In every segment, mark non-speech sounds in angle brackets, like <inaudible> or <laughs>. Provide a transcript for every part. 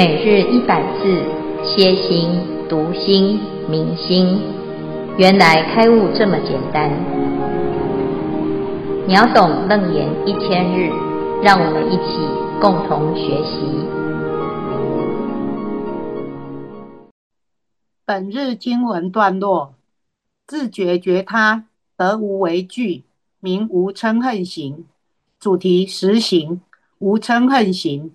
每日一百字，歇心、读心、明心，原来开悟这么简单。秒懂楞严一千日，让我们一起共同学习。本日经文段落：自觉觉他，得无为具，名无嗔恨行。主题：实行无嗔恨行。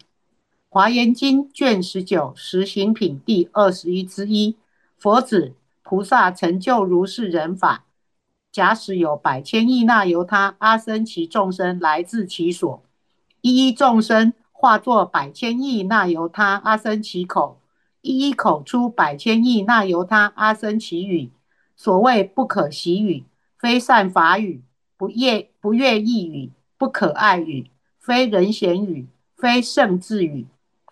华严经卷十九实行品第二十一之一，佛子菩萨成就如是人法，假使有百千亿那由他阿僧祇众生来自其所，一一众生化作百千亿那由他阿僧祇口，一一口出百千亿那由他阿僧祇语。所谓不可习语，非善法语，不悦不悦意语，不可爱语，非人贤语，非圣智语。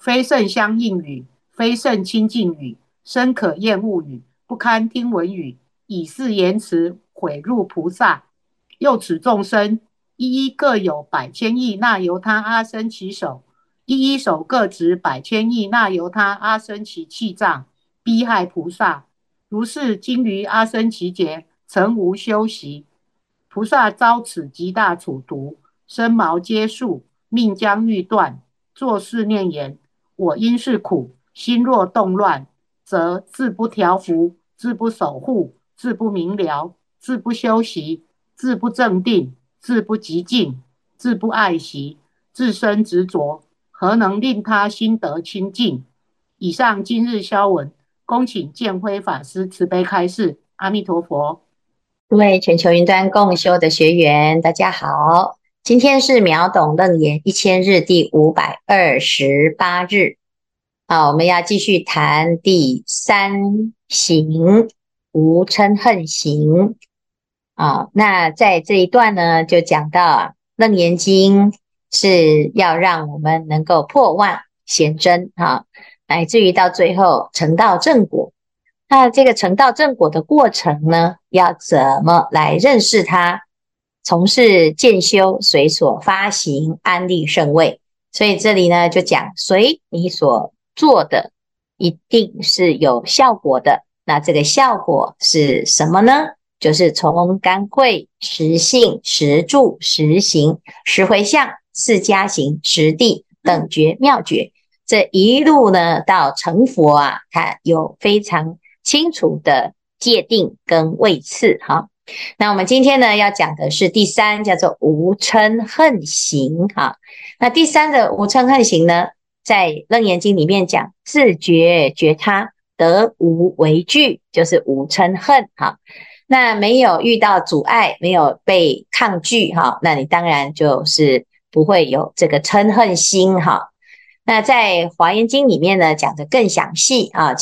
非圣相应语，非胜清净语，深可厌恶语，不堪听闻语，以是言辞毁入菩萨。又此众生，一一各有百千亿那由他阿僧只手，一一手各执百千亿那由他阿僧只气杖，逼害菩萨。如是经于阿僧只劫，曾无休息。菩萨遭此极大处毒，身毛皆竖，命将欲断，作是念言。我因是苦，心若动乱，则自不调伏，自不守护，自不明了，自不修习，自不正定，自不极静，自不爱惜，自生执着，何能令他心得清净？以上今日消文，恭请建辉法师慈悲开示。阿弥陀佛。各位全球云端共修的学员，大家好。今天是秒懂楞严一千日第五百二十八日，好，我们要继续谈第三行无嗔恨行。啊，那在这一段呢，就讲到楞严经是要让我们能够破妄显真，哈，乃至于到最后成道正果。那这个成道正果的过程呢，要怎么来认识它？从事建修，随所发行安立胜位。所以这里呢，就讲随你所做的，一定是有效果的。那这个效果是什么呢？就是从干慧、实信、实住、实行、实回向、四加行、实地等觉妙觉，这一路呢到成佛啊，它有非常清楚的界定跟位次哈。那我们今天呢要讲的是第三，叫做无嗔恨行哈。那第三的无嗔恨行呢，在楞严经里面讲，自觉觉他得无为具，就是无嗔恨哈。那没有遇到阻碍，没有被抗拒哈，那你当然就是不会有这个嗔恨心哈。那在华严经里面呢讲得更详细啊。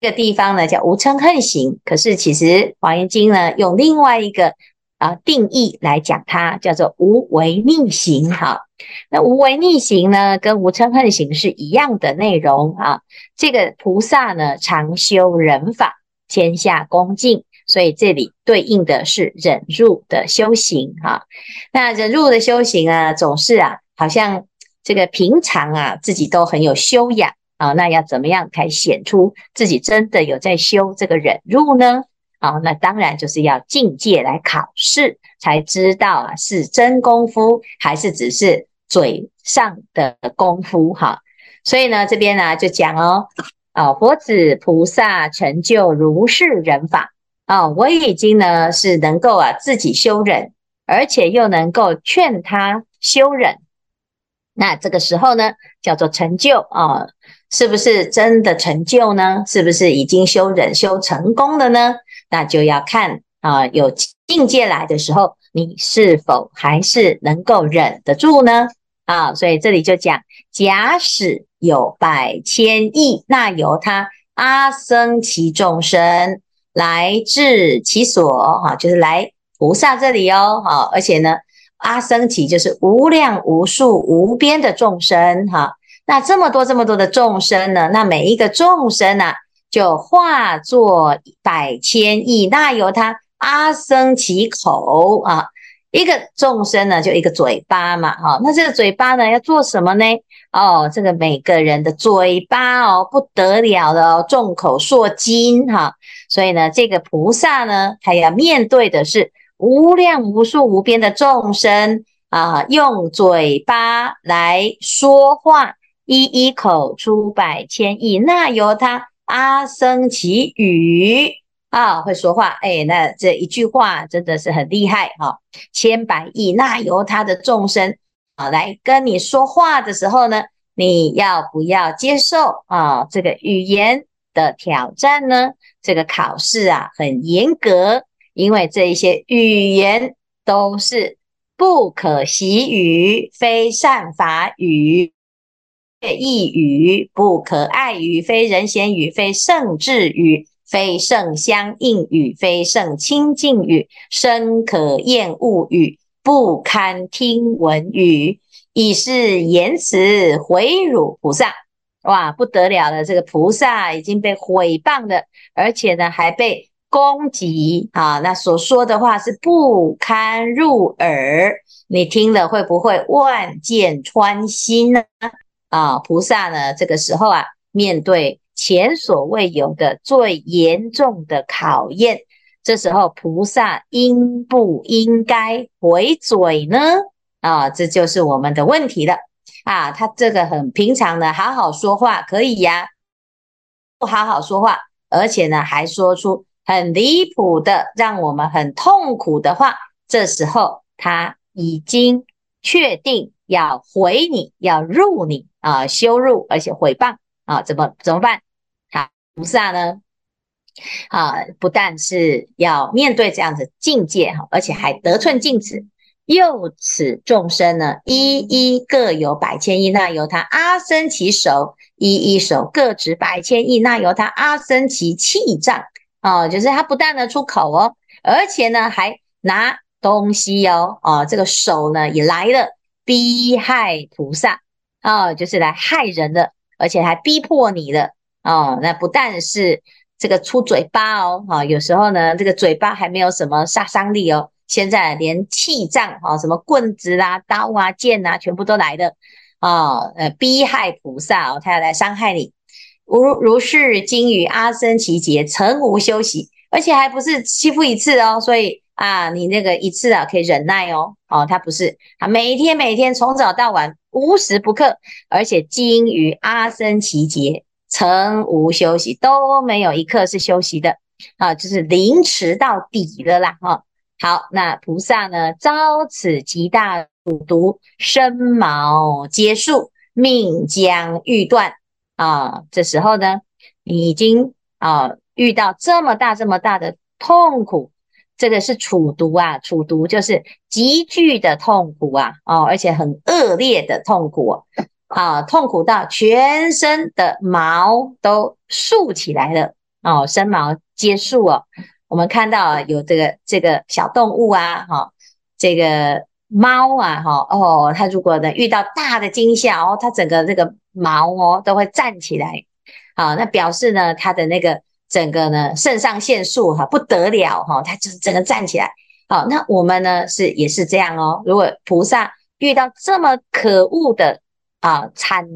这个地方呢叫无嗔恨行，可是其实华严经呢用另外一个啊定义来讲它，叫做无为逆行。哈，那无为逆行呢跟无嗔恨行是一样的内容啊。这个菩萨呢常修忍法，天下恭敬，所以这里对应的是忍辱的修行。哈，那忍辱的修行啊，总是啊好像这个平常啊自己都很有修养。啊，那要怎么样才显出自己真的有在修这个忍辱呢？啊，那当然就是要境界来考试，才知道啊是真功夫还是只是嘴上的功夫哈。所以呢，这边呢就讲哦，啊，佛子菩萨成就如是人法啊，我已经呢是能够啊自己修忍，而且又能够劝他修忍，那这个时候呢叫做成就啊。是不是真的成就呢？是不是已经修忍修成功了呢？那就要看啊，有境界来的时候，你是否还是能够忍得住呢？啊，所以这里就讲，假使有百千亿那由他阿僧只众生来至其所，哈，就是来菩萨这里哦，好，而且呢，阿僧祇就是无量无数无边的众生，哈。那这么多这么多的众生呢？那每一个众生呢、啊，就化作百千亿那由他阿僧只口啊，一个众生呢，就一个嘴巴嘛，哈，那这个嘴巴呢，要做什么呢？哦，这个每个人的嘴巴哦，不得了的哦，众口铄金哈，所以呢，这个菩萨呢，他要面对的是无量无数无边的众生啊，用嘴巴来说话，一一口出百千亿，那由他阿僧祇语。啊，会说话，哎，那这一句话真的是很厉害哈、千百亿那由他的众生啊来跟你说话的时候呢，你要不要接受啊？这个语言的挑战呢？这个考试啊很严格，因为这一些语言都是不可习语，非善法语，异语，不可爱语，非人贤语，非圣智语。非圣相应语，非圣清净语，深可厌恶语，不堪听闻语，以是言辞毁辱菩萨。哇，不得了了！这个菩萨已经被毁谤了，而且呢还被攻击啊！那所说的话是不堪入耳，你听了会不会万箭穿心呢？啊，菩萨呢这个时候啊，面对。前所未有的最严重的考验，这时候菩萨应不应该回嘴呢？啊，这就是我们的问题了啊！他这个很平常的好好说话可以呀，不好好说话，而且呢还说出很离谱的让我们很痛苦的话，这时候他已经确定要回你，要入你啊，羞辱而且诽谤啊，怎么怎么办？菩萨呢，啊，不但是要面对这样的境界哈，而且还得寸进尺。又此众生呢，一一各有百千亿，那由他阿僧只手，一一手各执百千亿，那由他阿僧只气藏。哦，就是他不但呢出口哦，而且呢还拿东西哦，哦，这个手呢也来了，逼害菩萨，哦，就是来害人的，而且还逼迫你的。哦，那不但是这个出嘴巴哦，哈，有时候呢，这个嘴巴还没有什么杀伤力哦，现在连气仗啊，什么棍子啦、刀啊、剑啊，全部都来的啊，呃，逼害菩萨哦，他要来伤害你。如如是经于阿僧只劫，曾无休息，而且还不是欺负一次哦，所以啊，你那个一次啊可以忍耐哦，哦，他不是，他每天每天从早到晚无时不刻，而且经于阿僧只劫。曾无休息，都没有一刻是休息的啊，就是凌迟到底了啦哈。好，那菩萨呢，遭此极大苦毒，身毛皆竖，命将欲断啊。这时候呢，你已经啊遇到这么大这么大的痛苦，这个是处毒啊，处毒就是极具的痛苦啊，哦，而且很恶劣的痛苦啊。痛苦到全身的毛都竖起来了哦，身毛皆竖哦。我们看到有这个这个小动物啊，哈、哦，这个猫啊，哈，哦，它如果呢遇到大的惊吓哦，它整个这个毛哦都会站起来，啊，那表示呢它的那个整个呢肾上腺素哈不得了哈，它就是整个站起来。好，那我们呢是也是这样哦。如果菩萨遇到这么可恶的，啊，惨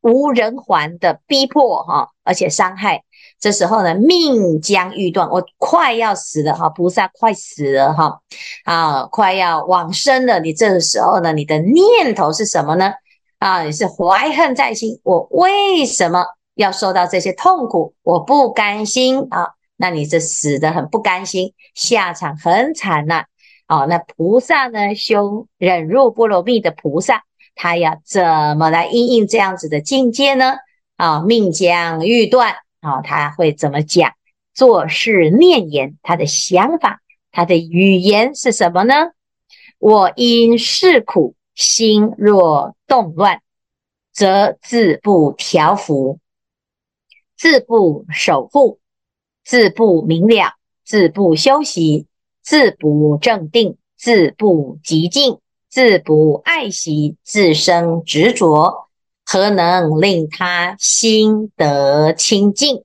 无人寰的逼迫哈、而且伤害，这时候呢，命将欲断，我快要死了哈，菩萨快死了哈，啊，快要往生了。你这个时候呢，你的念头是什么呢？啊，你是怀恨在心，我为什么要受到这些痛苦？我不甘心啊，那你这死得很不甘心，下场很惨呐、哦、那菩萨呢，修忍辱波罗蜜的菩萨。他要怎么来应应这样子的境界呢？啊，命将欲断啊，他会怎么讲？做事念言，他的想法，他的语言是什么呢？我因是苦，心若动乱，则自不调伏，自不守护，自不明了，自不修习，自不正定，自不极静。自不爱惜，自生执着，何能令他心得清净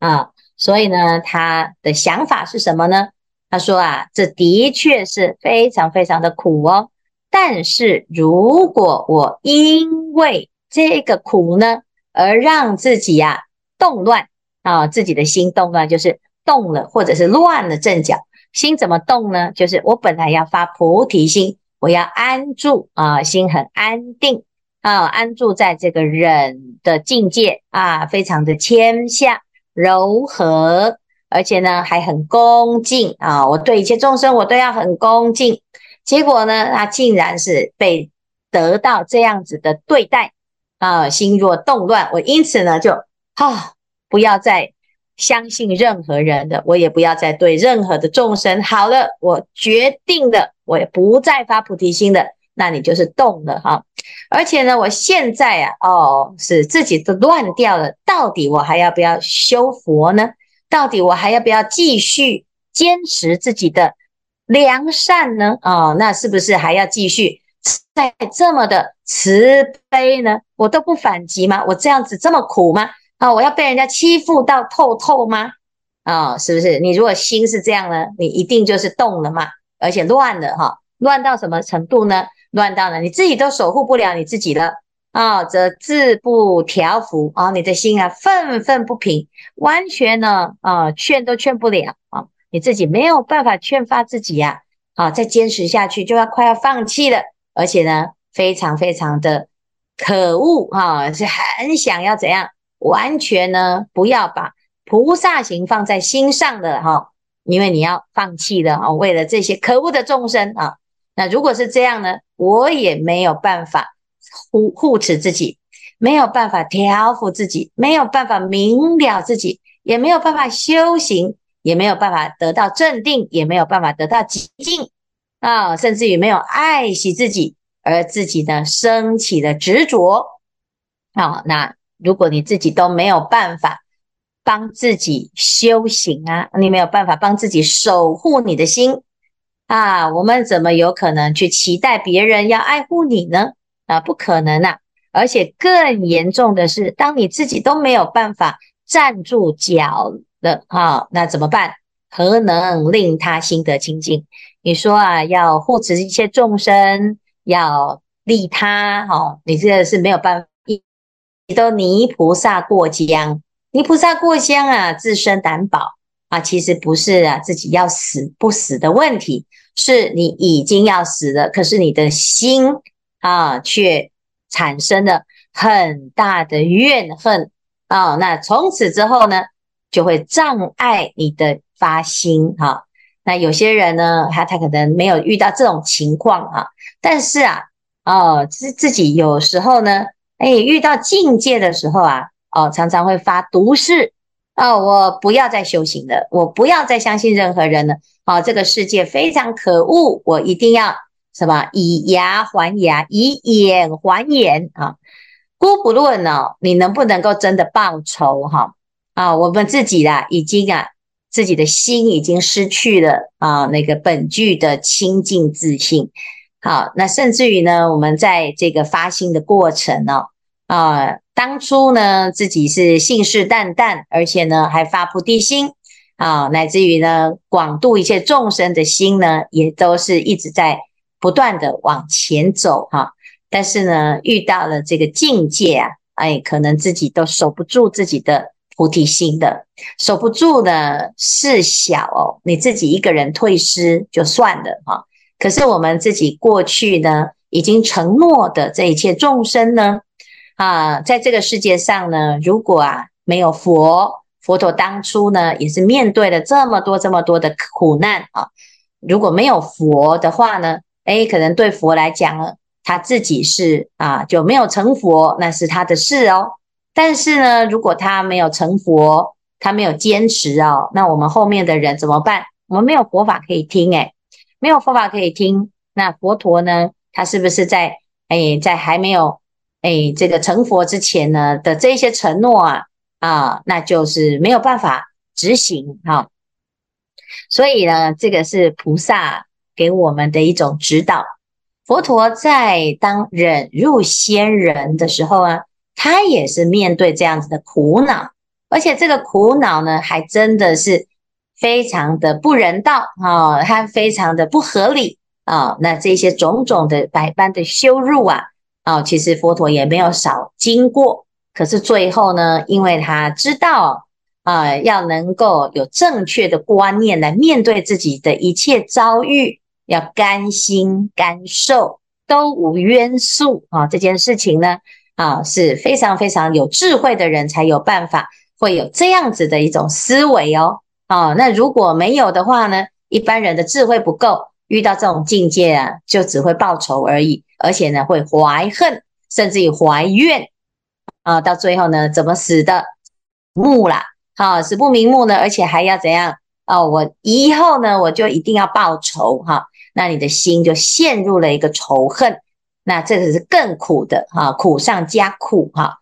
啊？所以呢，他的想法是什么呢？他说啊，这的确是非常非常的苦哦。但是如果我因为这个苦呢，而让自己呀、动乱啊，自己的心动乱，就是动了或者是乱了阵脚。心怎么动呢？就是我本来要发菩提心，我要安住啊，心很安定啊，安住在这个忍的境界啊，非常的谦下柔和，而且呢还很恭敬啊。我对一切众生我都要很恭敬。结果呢，他竟然是被得到这样子的对待啊，心若动乱，我因此呢就啊，不要再相信任何人的，我也不要再对任何的众生好了，我决定了，我也不再发菩提心的，那你就是动了哈。而且呢，我现在啊，哦，是自己都乱掉了，到底我还要不要修佛呢？到底我还要不要继续坚持自己的？良善呢？哦，那是不是还要继续再这么的慈悲呢？我都不反击吗？我这样子这么苦吗？啊、我要被人家欺负到透透吗？啊、是不是？你如果心是这样呢，你一定就是动了嘛，而且乱了哈，乱到什么程度呢？乱到了你自己都守护不了你自己了啊、则自不调伏啊，你的心啊愤愤不平，完全呢啊劝都劝不了啊。你自己没有办法劝发自己呀，啊，再坚持下去就要快要放弃了，而且呢，非常非常的可恶哈，是很想要怎样，完全呢不要把菩萨行放在心上的哈，因为你要放弃了啊，为了这些可恶的众生啊，那如果是这样呢，我也没有办法护护持自己，没有办法调伏自己，没有办法明了自己，也没有办法修行。也没有办法得到镇定，也没有办法得到寂静啊，甚至于没有爱惜自己，而自己呢升起了执着好。那如果你自己都没有办法帮自己修行啊，你没有办法帮自己守护你的心啊，我们怎么有可能去期待别人要爱护你呢？啊，不可能啊！而且更严重的是，当你自己都没有办法站住脚。的哈，那怎么办？何能令他心得清净？你说啊，要护持一切众生，要利他，哈，你这个是没有办法。都泥菩萨过江，泥菩萨过江啊，自身难保啊。其实不是啊，自己要死不死的问题，是你已经要死了，可是你的心啊，却产生了很大的怨恨啊。那从此之后呢？就会障碍你的发心哈，那有些人呢，他他可能没有遇到这种情况啊，但是啊，哦，自自己有时候呢，哎，遇到境界的时候啊，哦，常常会发毒誓，哦，我不要再修行了，我不要再相信任何人了，哦，这个世界非常可恶，我一定要什么以牙还牙，以眼还眼啊，姑不论哦，你能不能够真的报仇哈？啊，我们自己啦，已经啊，自己的心已经失去了啊，那个本具的清净自信。好，那甚至于呢，我们在这个发心的过程呢，啊，当初呢，自己是信誓旦旦，而且呢，还发菩提心啊，乃至于呢，广度一切众生的心呢，也都是一直在不断的往前走哈、但是呢，遇到了这个境界啊，哎，可能自己都守不住自己的。菩提心的守不住呢，事小哦，你自己一个人退失就算了哈。可是我们自己过去呢，已经承诺的这一切众生呢，啊，在这个世界上呢，如果啊没有佛，佛陀当初呢也是面对了这么多这么多的苦难啊。如果没有佛的话呢，诶，可能对佛来讲呢，他自己是啊就没有成佛，那是他的事哦。但是呢，如果他没有成佛，他没有坚持哦，那我们后面的人怎么办？我们没有佛法可以听，诶，没有佛法可以听，那佛陀呢？他是不是在诶，在还没有诶这个成佛之前呢的这些承诺啊啊，那就是没有办法执行哈。所以呢，这个是菩萨给我们的一种指导。佛陀在当忍入仙人的时候啊。他也是面对这样子的苦恼，而且这个苦恼呢，还真的是非常的不人道啊，它非常的不合理啊。那这些种种的百般的羞辱啊，啊，其实佛陀也没有少经过。可是最后呢，因为他知道啊，要能够有正确的观念来面对自己的一切遭遇，要甘心甘受，都无冤诉啊。这件事情呢，啊，是非常非常有智慧的人才有办法会有这样子的一种思维哦。啊，那如果没有的话呢，一般人的智慧不够，遇到这种境界啊，就只会报仇而已，而且呢，会怀恨，甚至于怀怨啊，到最后呢，怎么死的？目啦，好，死不瞑目呢，而且还要怎样？哦，我以后呢，我就一定要报仇哈，那你的心就陷入了一个仇恨，那这个是更苦的哈，苦上加苦哈。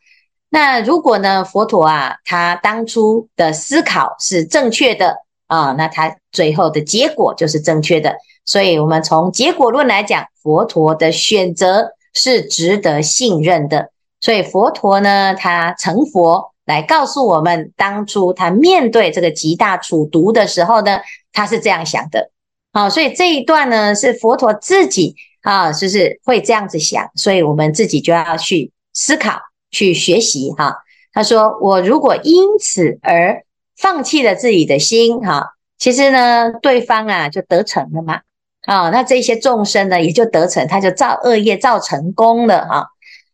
那如果呢，佛陀啊，他当初的思考是正确的啊，那他最后的结果就是正确的。所以，我们从结果论来讲，佛陀的选择是值得信任的。所以，佛陀呢，他成佛来告诉我们，当初他面对这个极大处毒的时候呢，他是这样想的。好，所以这一段呢，是佛陀自己啊，就是会这样子想，所以我们自己就要去思考。去学习哈，他说：“我如果因此而放弃了自己的心哈，其实呢，对方啊就得逞了嘛，啊，那这些众生呢也就得逞，他就造恶业造成功了哈。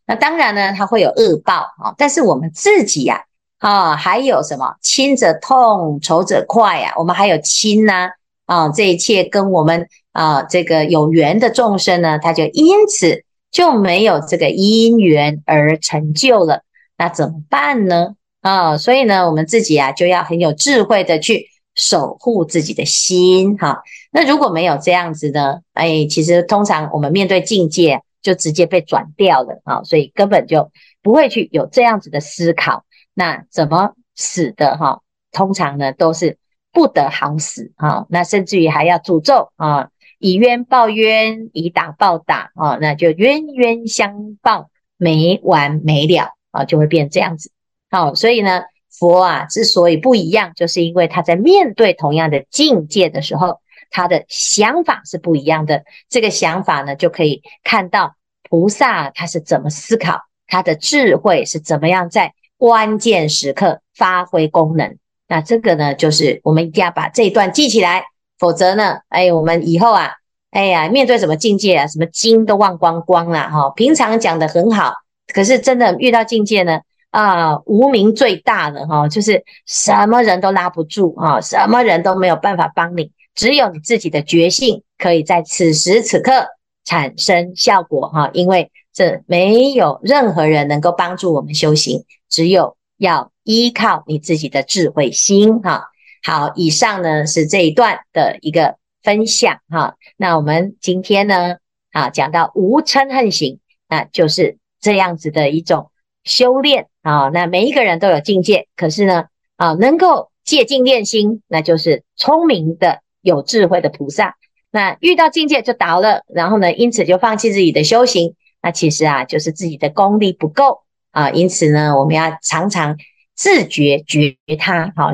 那当然呢，他会有恶报啊，但是我们自己呀，啊，还有什么亲者痛，仇者快呀，我们还有亲呐，啊，这一切跟我们啊这个有缘的众生呢，他就因此。”就没有这个因缘而成就了，那怎么办呢？啊，所以呢，我们自己啊就要很有智慧的去守护自己的心哈。那如果没有这样子呢？哎，其实通常我们面对境界就直接被转掉了啊，所以根本就不会去有这样子的思考。那怎么死的哈？通常呢都是不得好死啊，那甚至于还要诅咒啊。以冤报冤，以打报打啊，那就冤冤相报，没完没了啊，就会变这样子。好，所以呢，佛啊之所以不一样，就是因为他在面对同样的境界的时候，他的想法是不一样的。这个想法呢，就可以看到菩萨他是怎么思考，他的智慧是怎么样在关键时刻发挥功能。那这个呢，就是我们一定要把这一段记起来。否则呢，哎，我们以后啊，哎呀，面对什么境界啊，什么经都忘光光了哈。平常讲的很好，可是真的遇到境界呢，啊，无名最大的哈，就是什么人都拉不住啊，什么人都没有办法帮你，只有你自己的觉性可以在此时此刻产生效果哈。因为这没有任何人能够帮助我们修行，只有要依靠你自己的智慧心哈。好，以上呢是这一段的一个分享哈。那我们今天呢，啊，讲到无嗔恨行，那就是这样子的一种修炼啊。那每一个人都有境界，可是呢，啊，能够借境练心，那就是聪明的、有智慧的菩萨。那遇到境界就倒了，然后呢，因此就放弃自己的修行，那其实啊，就是自己的功力不够啊。因此呢，我们要常常自觉觉他，好。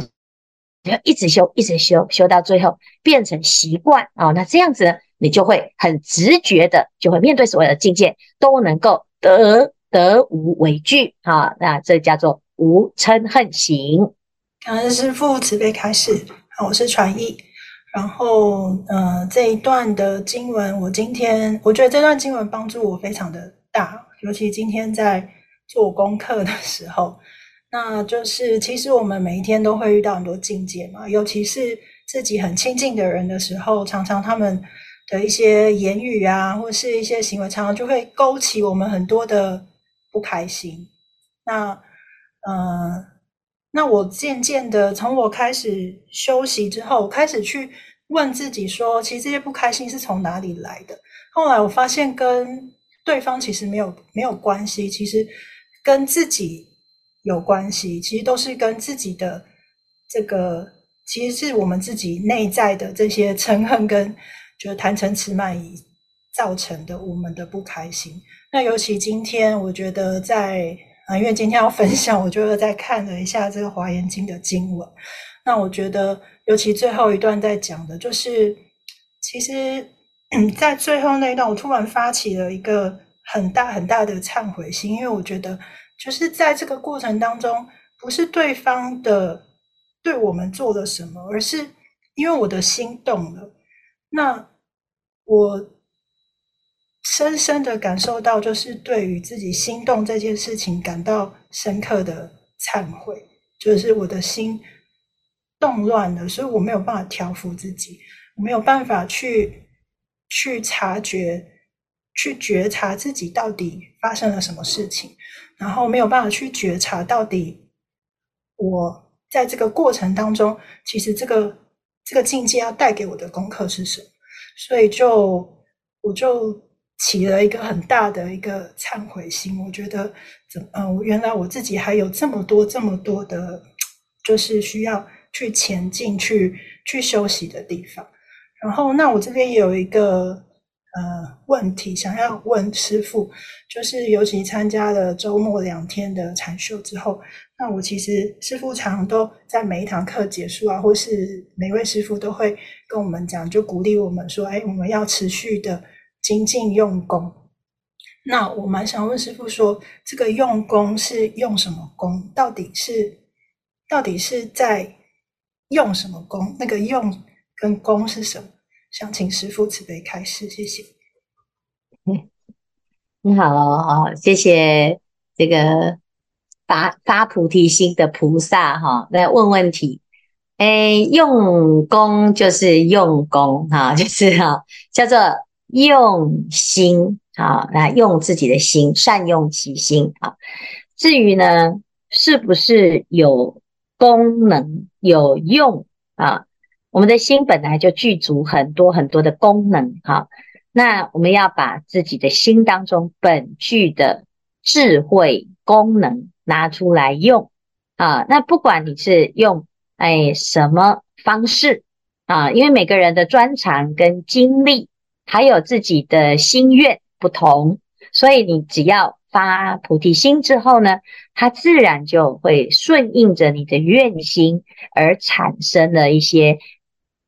要一直修，一直修，修到最后变成习惯啊！那这样子呢，你就会很直觉的，就会面对所有的境界都能够得得无畏惧啊！那这叫做无嗔恨行。感恩师父慈悲开示，我是传译。然后，呃，这一段的经文，我今天我觉得这段经文帮助我非常的大，尤其今天在做功课的时候。那就是，其实我们每一天都会遇到很多境界嘛，尤其是自己很亲近的人的时候，常常他们的一些言语啊，或是一些行为，常常就会勾起我们很多的不开心。那，呃，那我渐渐的从我开始休息之后，开始去问自己说，其实这些不开心是从哪里来的？后来我发现跟对方其实没有没有关系，其实跟自己。有关系，其实都是跟自己的这个，其实是我们自己内在的这些 <laughs> 嗔恨跟就是贪嗔痴慢疑造成的我们的不开心。那尤其今天，我觉得在啊，因为今天要分享，我就在看了一下这个《华严经》的经文。那我觉得，尤其最后一段在讲的，就是其实，在最后那一段，我突然发起了一个很大很大的忏悔心，因为我觉得，就是在这个过程当中，不是对方的对我们做了什么，而是因为我的心动了。那我深深的感受到，就是对于自己心动这件事情感到深刻的忏悔，就是我的心。动乱了，所以我没有办法调服自己，我没有办法去去察觉、去觉察自己到底发生了什么事情，然后没有办法去觉察到底我在这个过程当中，其实这个这个境界要带给我的功课是什么，所以就我就起了一个很大的一个忏悔心，我觉得怎嗯，原来我自己还有这么多这么多的，就是需要。去前进、去去休息的地方。然后，那我这边也有一个呃问题想要问师傅，就是尤其参加了周末两天的禅修之后，那我其实师傅常都在每一堂课结束啊，或是每位师傅都会跟我们讲，就鼓励我们说：“哎，我们要持续的精进用功。”那我蛮想问师父说，这个用功是用什么功？到底是到底是在？用什么功？那个用跟功是什么？想请师父慈悲开示，谢谢。你好，好，谢谢这个发发菩提心的菩萨哈，来问问题。哎，用功就是用功哈，<laughs> 就是哈，叫做用心啊，来用自己的心，善用其心啊。至于呢，是不是有？功能有用啊，我们的心本来就具足很多很多的功能哈。那我们要把自己的心当中本具的智慧功能拿出来用啊。那不管你是用哎什么方式啊，因为每个人的专长跟经历，还有自己的心愿不同，所以你只要。发菩提心之后呢，它自然就会顺应着你的愿心而产生了一些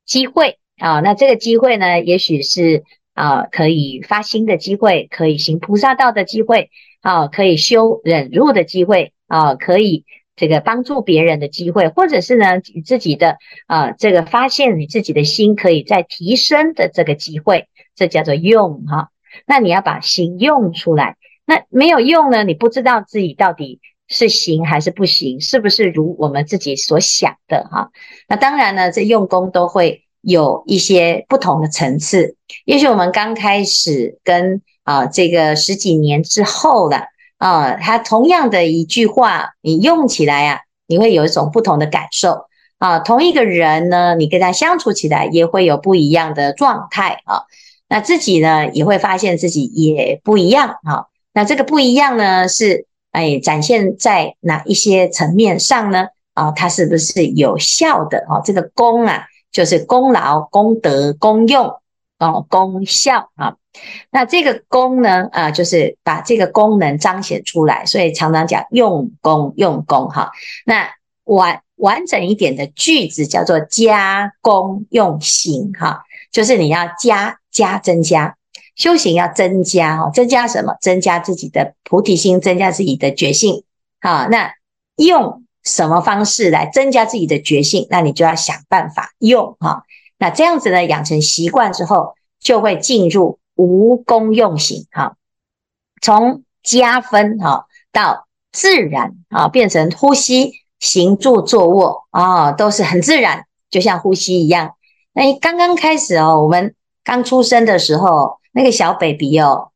机会啊。那这个机会呢，也许是啊可以发心的机会，可以行菩萨道的机会啊，可以修忍辱的机会啊，可以这个帮助别人的机会，或者是呢你自己的啊这个发现你自己的心可以再提升的这个机会，这叫做用哈、那你要把心用出来。那没有用呢？你不知道自己到底是行还是不行，是不是如我们自己所想的哈？那当然呢，这用功都会有一些不同的层次。也许我们刚开始跟啊这个十几年之后了啊，它同样的一句话，你用起来啊，你会有一种不同的感受啊。同一个人呢，你跟他相处起来也会有不一样的状态啊。那自己呢，也会发现自己也不一样啊。那这个不一样呢，是哎展现在哪一些层面上呢？啊，它是不是有效的？哦，这个功啊，就是功劳、功德、功用哦，功效啊。那这个功呢，啊，就是把这个功能彰显出来，所以常常讲用功、用功哈。那完完整一点的句子叫做加功用行哈，就是你要加加增加。修行要增加哦，增加什么？增加自己的菩提心，增加自己的觉性。好，那用什么方式来增加自己的觉性？那你就要想办法用哈。那这样子呢，养成习惯之后，就会进入无功用行哈。从加分哈到自然啊，变成呼吸、行住坐卧啊，都是很自然，就像呼吸一样。那刚刚开始哦，我们刚出生的时候。那个小 baby 哦，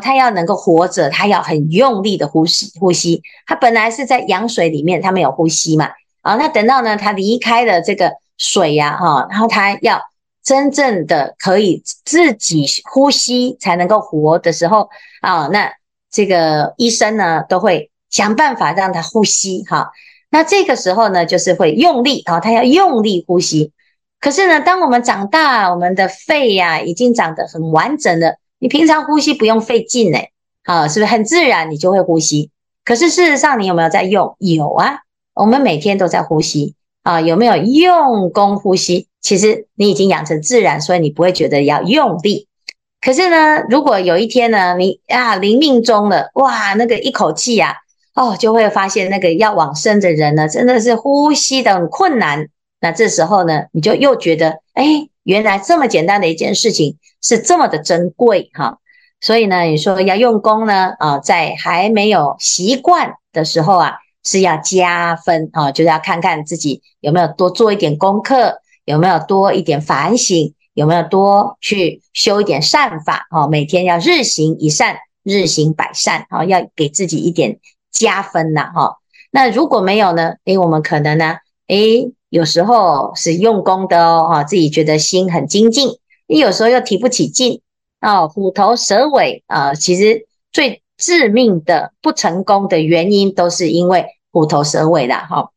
他要能够活着，他要很用力的呼吸，呼吸。他本来是在羊水里面，他没有呼吸嘛，啊，那等到呢，他离开了这个水呀，哈，然后他要真正的可以自己呼吸才能够活的时候，啊，那这个医生呢都会想办法让他呼吸，哈，那这个时候呢就是会用力啊，他要用力呼吸。可是呢，当我们长大，我们的肺呀、已经长得很完整了。你平常呼吸不用费劲嘞，啊，是不是很自然？你就会呼吸。可是事实上，你有没有在用？有啊，我们每天都在呼吸。啊，有没有用功呼吸？其实你已经养成自然，所以你不会觉得要用力。可是呢，如果有一天呢，你啊临命终了，哇，那个一口气呀、哦，就会发现那个要往生的人呢，真的是呼吸的很困难。那这时候呢，你就又觉得，哎，原来这么简单的一件事情是这么的珍贵哈。所以呢，你说要用功呢，啊，在还没有习惯的时候啊，是要加分啊，就是要看看自己有没有多做一点功课，有没有多一点反省，有没有多去修一点善法啊。每天要日行一善，日行百善啊，要给自己一点加分呐哈。那如果没有呢？诶，我们可能呢，诶。有时候是用功的哦，哈，自己觉得心很精进；你有时候又提不起劲啊，虎头蛇尾啊。其实最致命的不成功的原因，都是因为虎头蛇尾的哈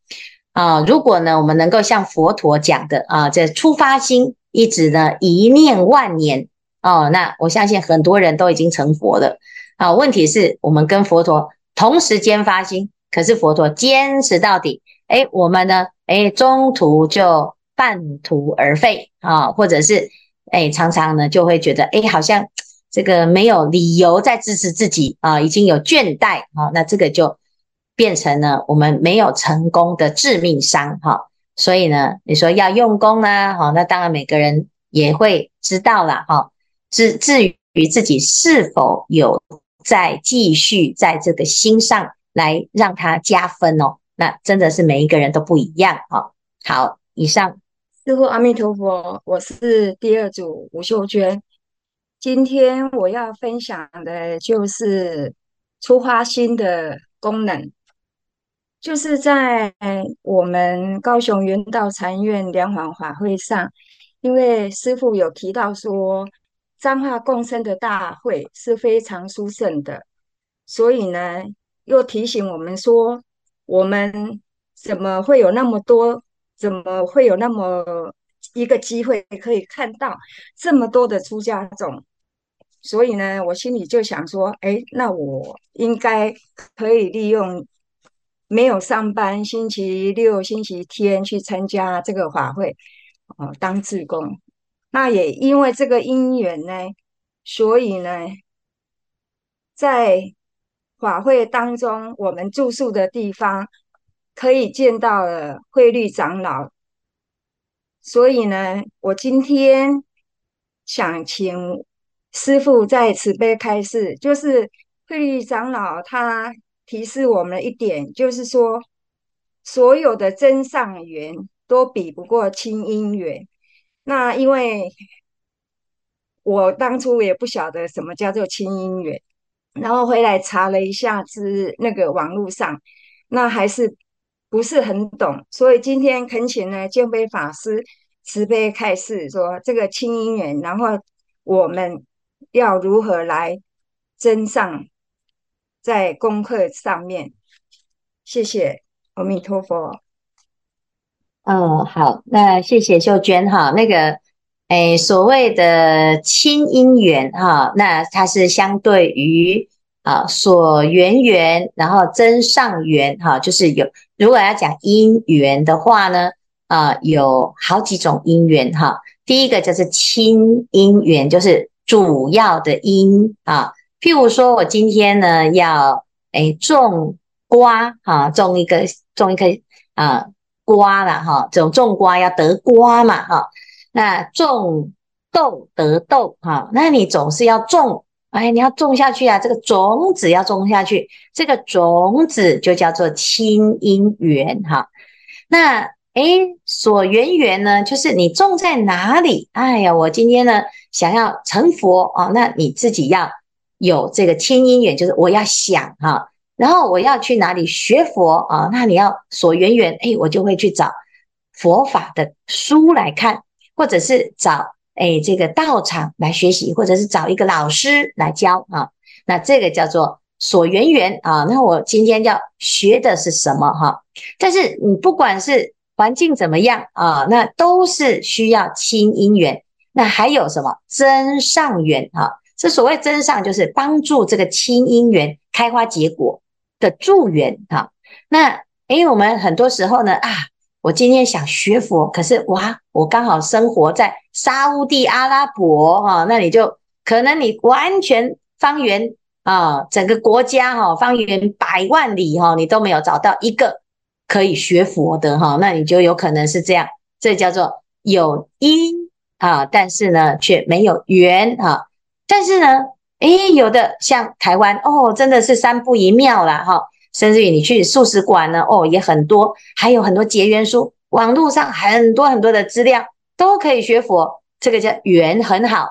啊。如果呢，我们能够像佛陀讲的啊，这出发心一直呢一念万年哦，那我相信很多人都已经成佛了啊。问题是我们跟佛陀同时间发心，可是佛陀坚持到底，诶，我们呢？哎，中途就半途而废啊，或者是哎，常常呢就会觉得哎，好像这个没有理由再支持自己啊，已经有倦怠啊，那这个就变成了我们没有成功的致命伤哈。所以呢，你说要用功呢，哈，那当然每个人也会知道了哈。至至于自己是否有再继续在这个心上来让它加分哦。那真的是每一个人都不一样哦！好，以上。师父阿弥陀佛，我是第二组吴秀娟。今天我要分享的就是初发心的功能，就是在我们高雄圆道禅院莲华法会上，因为师父有提到说，彰化共生的大会是非常殊胜的，所以呢，又提醒我们说。我们怎么会有那么多？怎么会有那么一个机会可以看到这么多的出家众？所以呢，我心里就想说，哎，那我应该可以利用没有上班，星期六、星期天去参加这个法会，哦，当志工。那也因为这个因缘呢，所以呢，在。法会当中，我们住宿的地方可以见到了慧律长老，所以呢，我今天想请师父在慈悲开示，就是慧律长老他提示我们一点，就是说所有的真上缘都比不过轻因缘。那因为我当初也不晓得什么叫做轻因缘。然后回来查了一下之那个网络上，那还是不是很懂，所以今天恳请呢见辉法师慈悲开示说这个清音缘，然后我们要如何来增上在功课上面？谢谢阿弥陀佛。嗯，好，那谢谢秀娟哈，那个。哎，所谓的清因缘哈，那它是相对于啊所缘缘，然后增上缘哈，就是有如果要讲因缘的话呢，啊有好几种因缘哈。第一个就是清因缘，就是主要的因啊。譬如说我今天呢要哎种瓜哈，种一个种一颗啊瓜了哈，种种瓜要得瓜嘛哈。那种豆得豆哈，那你总是要种，哎，你要种下去啊，这个种子要种下去，这个种子就叫做轻因缘哈。那哎，所缘缘呢，就是你种在哪里？哎呀，我今天呢想要成佛啊，那你自己要有这个轻因缘，就是我要想哈，然后我要去哪里学佛啊？那你要所缘缘，哎，我就会去找佛法的书来看。或者是找诶这个道场来学习，或者是找一个老师来教啊，那这个叫做所缘缘啊。那我今天要学的是什么哈？但是你不管是环境怎么样啊，那都是需要轻因缘。那还有什么增上缘啊？这所谓增上，就是帮助这个轻因缘开花结果的助缘哈。那因为我们很多时候呢啊。我今天想学佛，可是哇，我刚好生活在沙乌地阿拉伯哈，那你就可能你完全方圆啊，整个国家哈，方圆百万里哈，你都没有找到一个可以学佛的哈，那你就有可能是这样，这叫做有因啊，但是呢却没有缘啊，但是呢，诶，有的像台湾哦，真的是三不一庙了哈。甚至于你去素食馆呢，哦，也很多，还有很多结缘书，网络上很多很多的资料都可以学佛，这个叫缘很好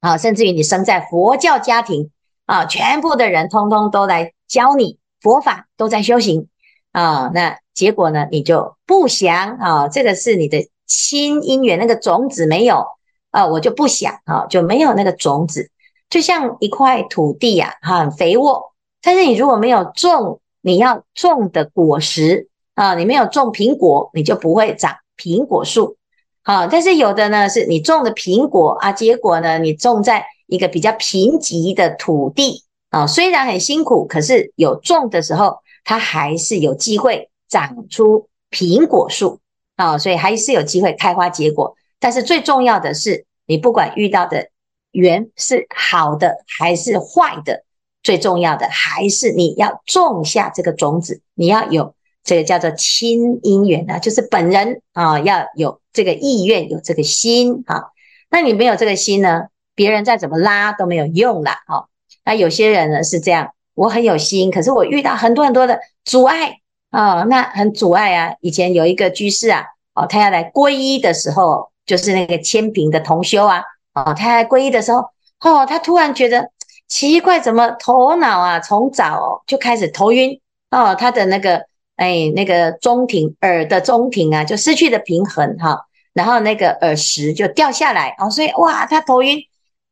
啊。甚至于你生在佛教家庭啊，全部的人通通都来教你佛法，都在修行啊。那结果呢，你就不想啊，这个是你的亲因缘，那个种子没有啊，我就不想啊，就没有那个种子，就像一块土地呀，很肥沃。但是你如果没有种你要种的果实啊，你没有种苹果，你就不会长苹果树啊。但是有的呢，是你种的苹果啊，结果呢，你种在一个比较贫瘠的土地啊，虽然很辛苦，可是有种的时候，它还是有机会长出苹果树啊，所以还是有机会开花结果。但是最重要的是，你不管遇到的缘是好的还是坏的。最重要的还是你要种下这个种子，你要有这个叫做亲因缘啊，就是本人啊要有这个意愿，有这个心啊。那你没有这个心呢，别人再怎么拉都没有用了啊。那有些人呢是这样，我很有心，可是我遇到很多很多的阻碍啊，那很阻碍啊。以前有一个居士啊，哦，他要来皈依的时候，就是那个千平的同修啊，哦，他来皈依的时候，哦，他突然觉得。奇怪，怎么头脑啊，从早就开始头晕哦，他的那个哎，那个中庭耳的中庭啊，就失去了平衡哈、然后那个耳石就掉下来哦，所以哇，他头晕。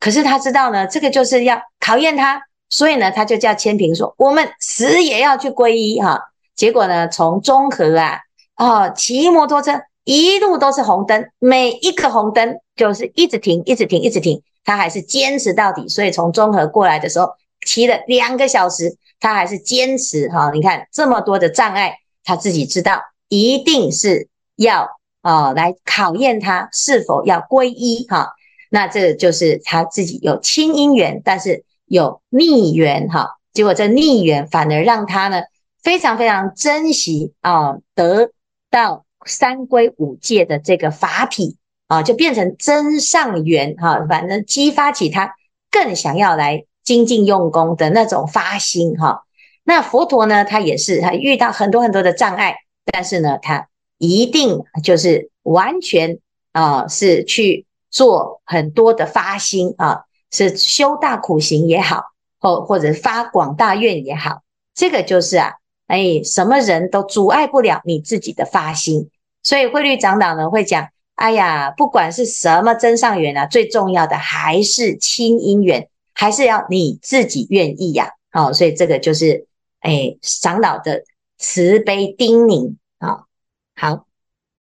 可是他知道呢，这个就是要考验他，所以呢，他就叫千平说，我们死也要去皈依哈、结果呢，从中和啊，哦，骑摩托车一路都是红灯，每一个红灯就是一直停，一直停，一直停。他还是坚持到底，所以从中和过来的时候骑了两个小时，他还是坚持哈。你看这么多的障碍，他自己知道一定是要啊来考验他是否要皈依哈。那这就是他自己有亲因缘，但是有逆缘哈。结果这逆缘反而让他呢非常非常珍惜啊，得到三皈五戒的这个法体。啊，就变成增上缘哈，反正激发起他更想要来精进用功的那种发心哈。那佛陀呢，他也是他遇到很多很多的障碍，但是呢，他一定就是完全啊，是去做很多的发心啊，是修大苦行也好，或或者发广大愿也好，这个就是啊，哎，什么人都阻碍不了你自己的发心。所以慧律长老呢会讲。哎呀，不管是什么真上缘啊，最重要的还是亲姻缘，还是要你自己愿意呀。好，所以这个就是哎长老的慈悲叮咛啊。好，